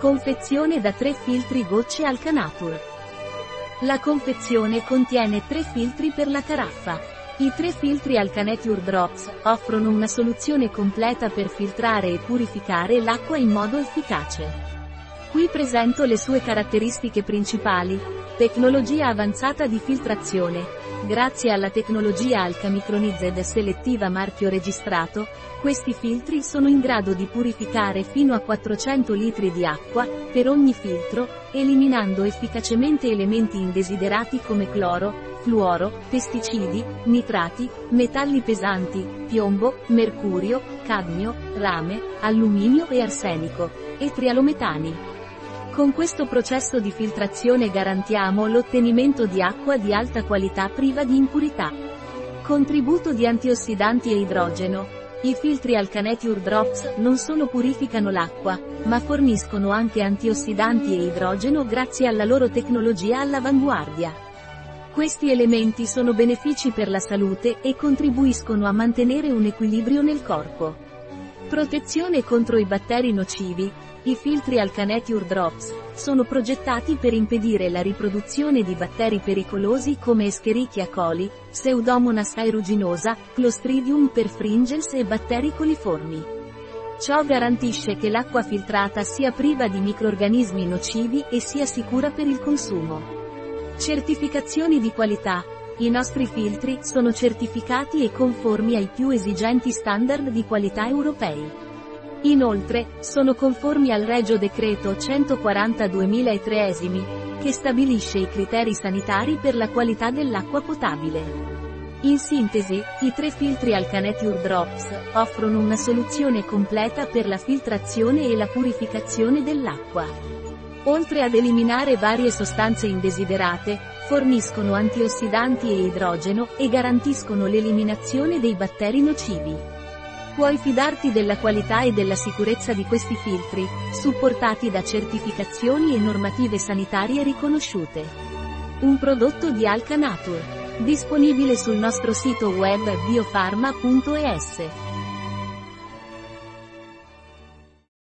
Confezione da 3 filtri gocce Alcanatur. La confezione contiene 3 filtri per la caraffa. I tre filtri Alcaneture Drops offrono una soluzione completa per filtrare e purificare l'acqua in modo efficace. Qui presento le sue caratteristiche principali. Tecnologia avanzata di filtrazione. Grazie alla tecnologia Alcamicronized selettiva marchio registrato, questi filtri sono in grado di purificare fino a 400 litri di acqua, per ogni filtro, eliminando efficacemente elementi indesiderati come cloro, fluoro, pesticidi, nitrati, metalli pesanti, piombo, mercurio, cadmio, rame, alluminio e arsenico, e trialometani. Con questo processo di filtrazione garantiamo l'ottenimento di acqua di alta qualità priva di impurità. Contributo di antiossidanti e idrogeno. I filtri Alcaneture Drops non solo purificano l'acqua, ma forniscono anche antiossidanti e idrogeno grazie alla loro tecnologia all'avanguardia. Questi elementi sono benefici per la salute e contribuiscono a mantenere un equilibrio nel corpo. Protezione contro i batteri nocivi, i filtri Alcaneture Drops sono progettati per impedire la riproduzione di batteri pericolosi come Escherichia coli, Pseudomonas aeruginosa, Clostridium perfringens e batteri coliformi. Ciò garantisce che l'acqua filtrata sia priva di microrganismi nocivi e sia sicura per il consumo. Certificazioni di qualità. I nostri filtri sono certificati e conformi ai più esigenti standard di qualità europei. Inoltre, sono conformi al Regio Decreto 140 2003 esimi, che stabilisce i criteri sanitari per la qualità dell'acqua potabile. In sintesi, i tre filtri Alcaneture Drops offrono una soluzione completa per la filtrazione e la purificazione dell'acqua. Oltre ad eliminare varie sostanze indesiderate, forniscono antiossidanti e idrogeno e garantiscono l'eliminazione dei batteri nocivi. Puoi fidarti della qualità e della sicurezza di questi filtri, supportati da certificazioni e normative sanitarie riconosciute. Un prodotto di Alca Nature. Disponibile sul nostro sito web biofarma.es.